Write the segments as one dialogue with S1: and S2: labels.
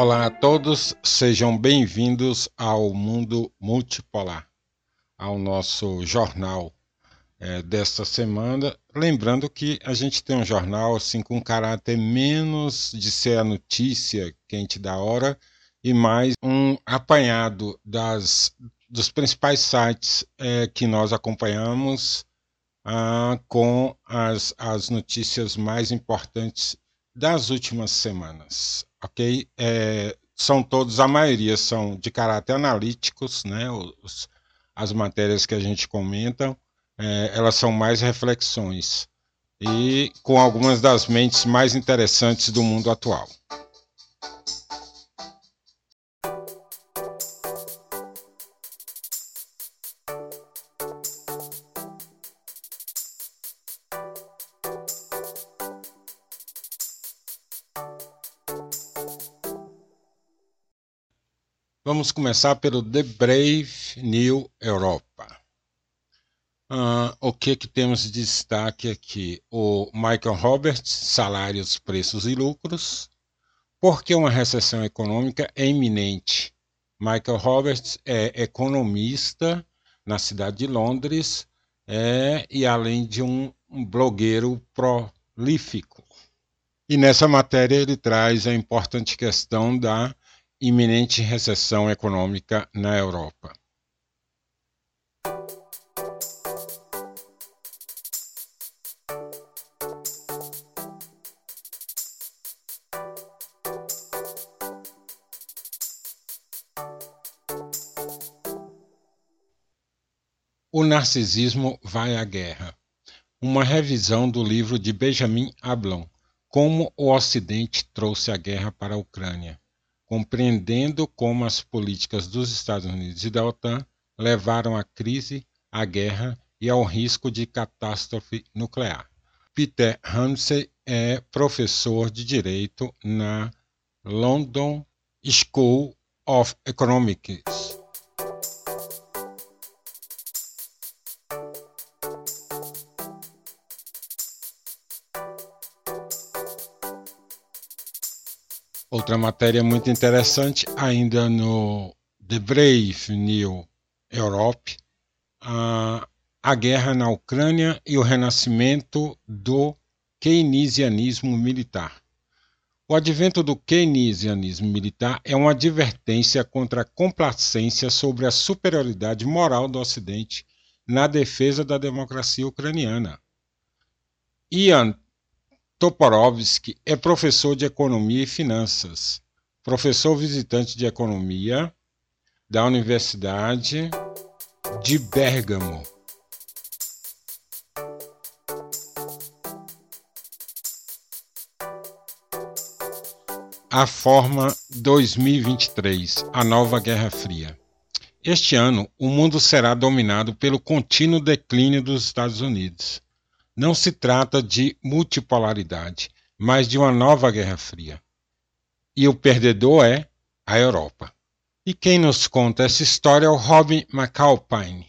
S1: Olá a todos, sejam bem-vindos ao Mundo Multipolar, ao nosso jornal é, desta semana. Lembrando que a gente tem um jornal assim com caráter menos de ser a notícia quente da hora e mais um apanhado das, dos principais sites é, que nós acompanhamos ah, com as, as notícias mais importantes das últimas semanas, ok? É, são todos, a maioria são de caráter analíticos, né? Os, as matérias que a gente comenta, é, elas são mais reflexões e com algumas das mentes mais interessantes do mundo atual. Vamos começar pelo The Brave New Europa. Uh, o que, que temos de destaque aqui? O Michael Roberts, salários, preços e lucros. Porque uma recessão econômica é iminente. Michael Roberts é economista na cidade de Londres é, e além de um, um blogueiro prolífico. E nessa matéria ele traz a importante questão da iminente recessão econômica na Europa. O narcisismo vai à guerra. Uma revisão do livro de Benjamin Ablon, Como o Ocidente trouxe a guerra para a Ucrânia compreendendo como as políticas dos Estados Unidos e da OTAN levaram à crise, à guerra e ao risco de catástrofe nuclear. Peter Ramsey é professor de Direito na London School of Economics. Outra matéria muito interessante, ainda no The Brave New Europe, a, a guerra na Ucrânia e o renascimento do keynesianismo militar. O advento do keynesianismo militar é uma advertência contra a complacência sobre a superioridade moral do Ocidente na defesa da democracia ucraniana. Ian Toporovsky é professor de Economia e Finanças, professor visitante de Economia da Universidade de Bergamo. A Forma 2023 A Nova Guerra Fria. Este ano, o mundo será dominado pelo contínuo declínio dos Estados Unidos não se trata de multipolaridade, mas de uma nova Guerra Fria. E o perdedor é a Europa. E quem nos conta essa história é o Robin McAlpine.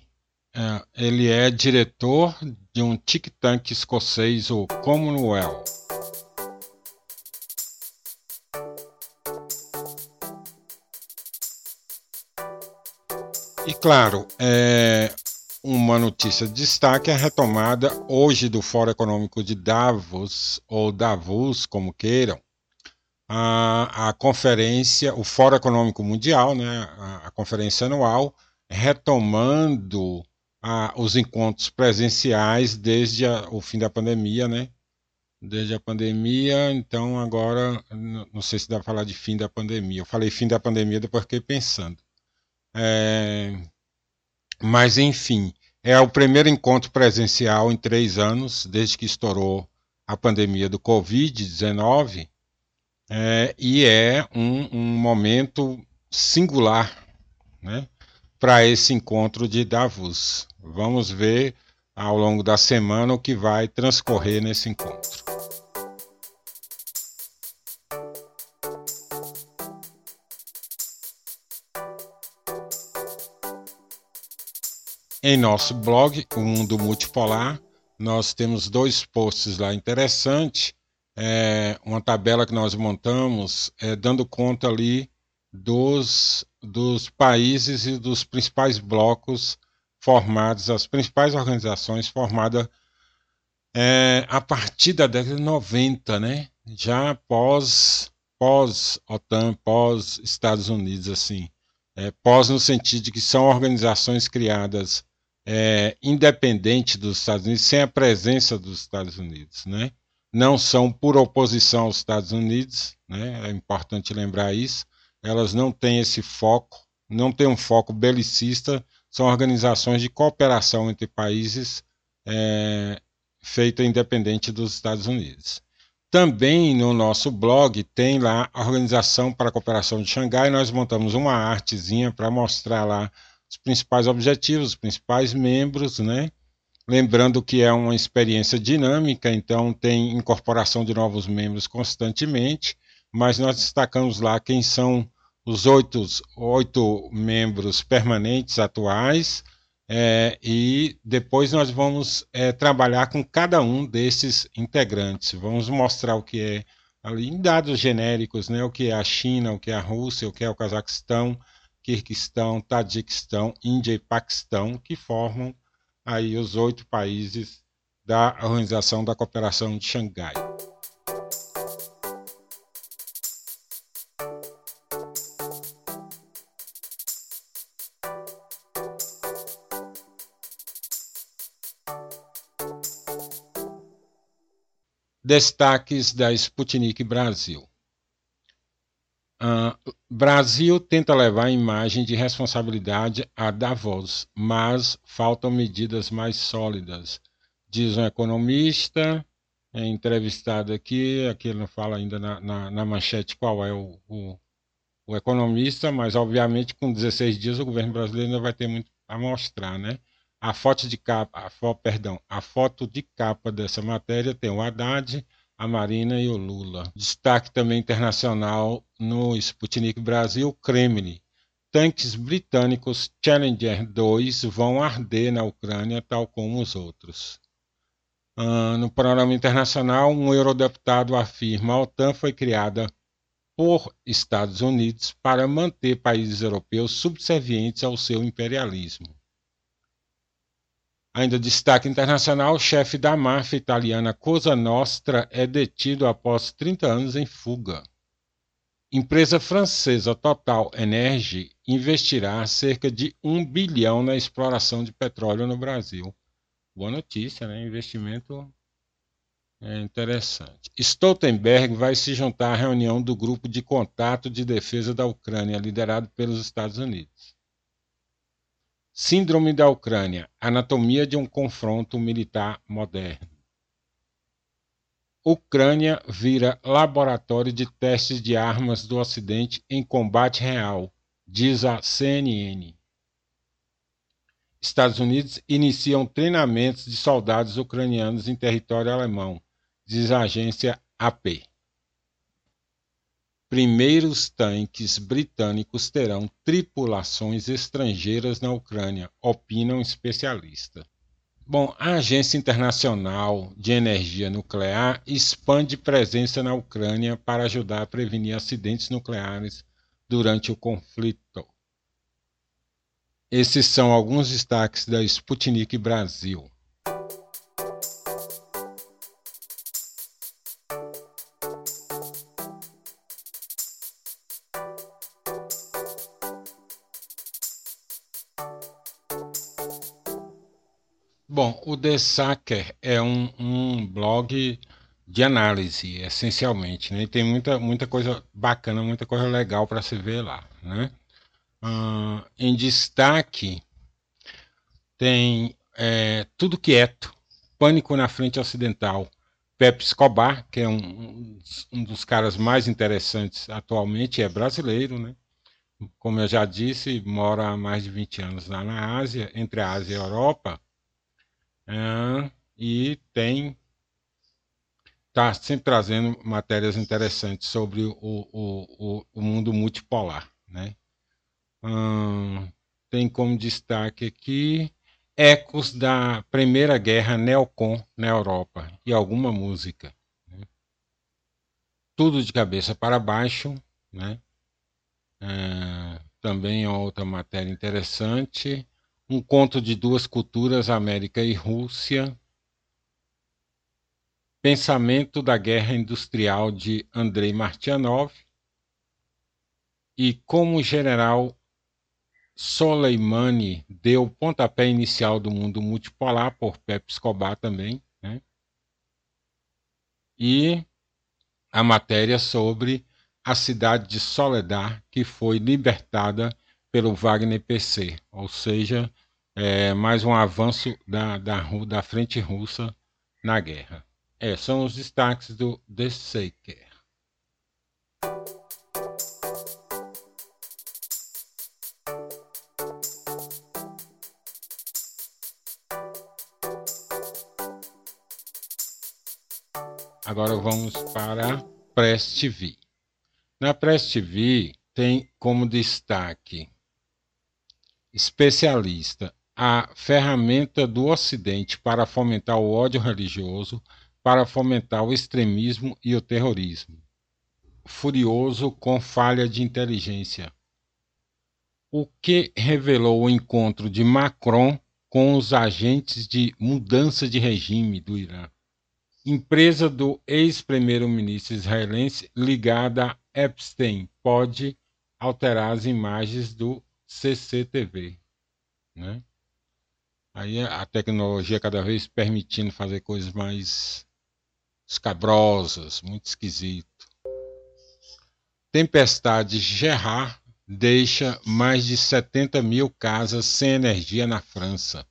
S1: É, ele é diretor de um think tank escocês, o Commonwealth. E claro, é, uma notícia de destaque é a retomada hoje do Fórum Econômico de Davos, ou Davos, como queiram, a, a conferência, o Fórum Econômico Mundial, né, a, a conferência anual, retomando a, os encontros presenciais desde a, o fim da pandemia, né? Desde a pandemia, então agora, não sei se dá para falar de fim da pandemia. Eu falei fim da pandemia, depois fiquei pensando. É, mas, enfim, é o primeiro encontro presencial em três anos, desde que estourou a pandemia do Covid-19, é, e é um, um momento singular né, para esse encontro de Davos. Vamos ver ao longo da semana o que vai transcorrer nesse encontro. Em nosso blog, o Mundo Multipolar, nós temos dois posts lá interessantes. é, uma tabela que nós montamos é, dando conta ali dos, dos países e dos principais blocos formados, as principais organizações formadas é, a partir da década de 90, né? Já pós pós OTAN, pós Estados Unidos, assim, é, pós no sentido de que são organizações criadas é, independente dos Estados Unidos, sem a presença dos Estados Unidos, né? Não são por oposição aos Estados Unidos, né? É importante lembrar isso. Elas não têm esse foco, não têm um foco belicista. São organizações de cooperação entre países é, feita independente dos Estados Unidos. Também no nosso blog tem lá a Organização para a Cooperação de Xangai. Nós montamos uma artezinha para mostrar lá os principais objetivos, os principais membros, né? Lembrando que é uma experiência dinâmica, então tem incorporação de novos membros constantemente, mas nós destacamos lá quem são os oito, oito membros permanentes atuais, é, e depois nós vamos é, trabalhar com cada um desses integrantes. Vamos mostrar o que é, ali, em dados genéricos, né, o que é a China, o que é a Rússia, o que é o Cazaquistão, Kirguistão, Tadiquistão, Índia e Paquistão, que formam aí os oito países da Organização da Cooperação de Xangai. Destaques da Sputnik Brasil. Uh, Brasil tenta levar a imagem de responsabilidade a Davos, mas faltam medidas mais sólidas, diz um economista é entrevistado aqui, aqui ele não fala ainda na, na, na manchete qual é o, o, o, economista, mas obviamente com 16 dias o governo brasileiro ainda vai ter muito a mostrar, né? A foto de capa, a fo, perdão, a foto de capa dessa matéria tem o Haddad, a Marina e o Lula. Destaque também internacional no Sputnik Brasil, Kremlin. Tanques britânicos Challenger 2 vão arder na Ucrânia, tal como os outros. Uh, no panorama internacional, um eurodeputado afirma a OTAN foi criada por Estados Unidos para manter países europeus subservientes ao seu imperialismo. Ainda destaque internacional: chefe da máfia italiana Cosa Nostra é detido após 30 anos em fuga. Empresa francesa Total Energy investirá cerca de 1 bilhão na exploração de petróleo no Brasil. Boa notícia, né? Investimento é interessante. Stoltenberg vai se juntar à reunião do grupo de contato de defesa da Ucrânia, liderado pelos Estados Unidos. Síndrome da Ucrânia Anatomia de um confronto militar moderno. Ucrânia vira laboratório de testes de armas do Ocidente em combate real, diz a CNN. Estados Unidos iniciam treinamentos de soldados ucranianos em território alemão, diz a agência AP primeiros tanques britânicos terão tripulações estrangeiras na Ucrânia, opina um especialista. Bom, a Agência Internacional de Energia Nuclear expande presença na Ucrânia para ajudar a prevenir acidentes nucleares durante o conflito. Esses são alguns destaques da Sputnik Brasil. The Sacker é um, um blog de análise, essencialmente, né? E tem muita, muita coisa bacana, muita coisa legal para se ver lá, né? Uh, em destaque tem é, Tudo Quieto, Pânico na Frente Ocidental, Pepe Escobar, que é um, um dos caras mais interessantes atualmente, é brasileiro, né? Como eu já disse, mora há mais de 20 anos lá na Ásia, entre a Ásia e a Europa, e tem está sempre trazendo matérias interessantes sobre o, o, o, o mundo multipolar. Né? Hum, tem como destaque aqui ecos da Primeira Guerra Neocon na Europa e alguma música. Né? tudo de cabeça para baixo, né? É, também é outra matéria interessante. Um conto de duas culturas, América e Rússia. Pensamento da Guerra Industrial de Andrei Martyanov e como o general Soleimani deu o pontapé inicial do mundo multipolar, por Pepe Escobar também, né? e a matéria sobre a cidade de Soledad, que foi libertada pelo Wagner PC, ou seja, é, mais um avanço da, da, da frente russa na guerra. É, são os destaques do The Seeker. Agora vamos para a Press TV. Na Press TV tem como destaque especialista a ferramenta do Ocidente para fomentar o ódio religioso, para fomentar o extremismo e o terrorismo. Furioso com falha de inteligência. O que revelou o encontro de Macron com os agentes de mudança de regime do Irã empresa do ex-primeiro-ministro israelense ligada a Epstein pode alterar as imagens do CCTV. Né? Aí a tecnologia cada vez permitindo fazer coisas mais escabrosas, muito esquisito. Tempestade Gerard deixa mais de 70 mil casas sem energia na França.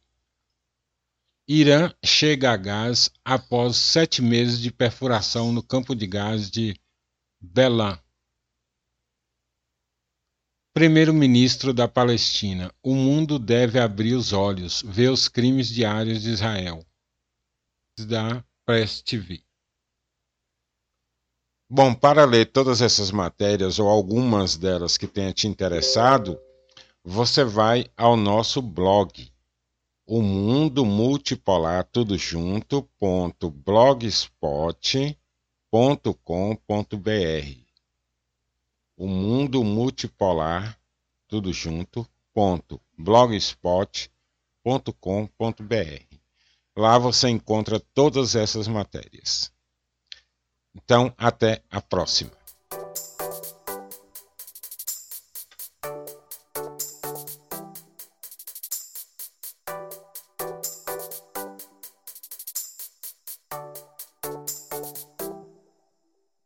S1: Irã chega a gás após sete meses de perfuração no campo de gás de Belan. Primeiro-ministro da Palestina: O mundo deve abrir os olhos, ver os crimes diários de Israel. Da Press TV. Bom, para ler todas essas matérias ou algumas delas que tenha te interessado, você vai ao nosso blog o mundo multipolar tudo junto ponto blogspot.com.br o mundo multipolar tudo junto ponto blogspot.com.br lá você encontra todas essas matérias. Então até a próxima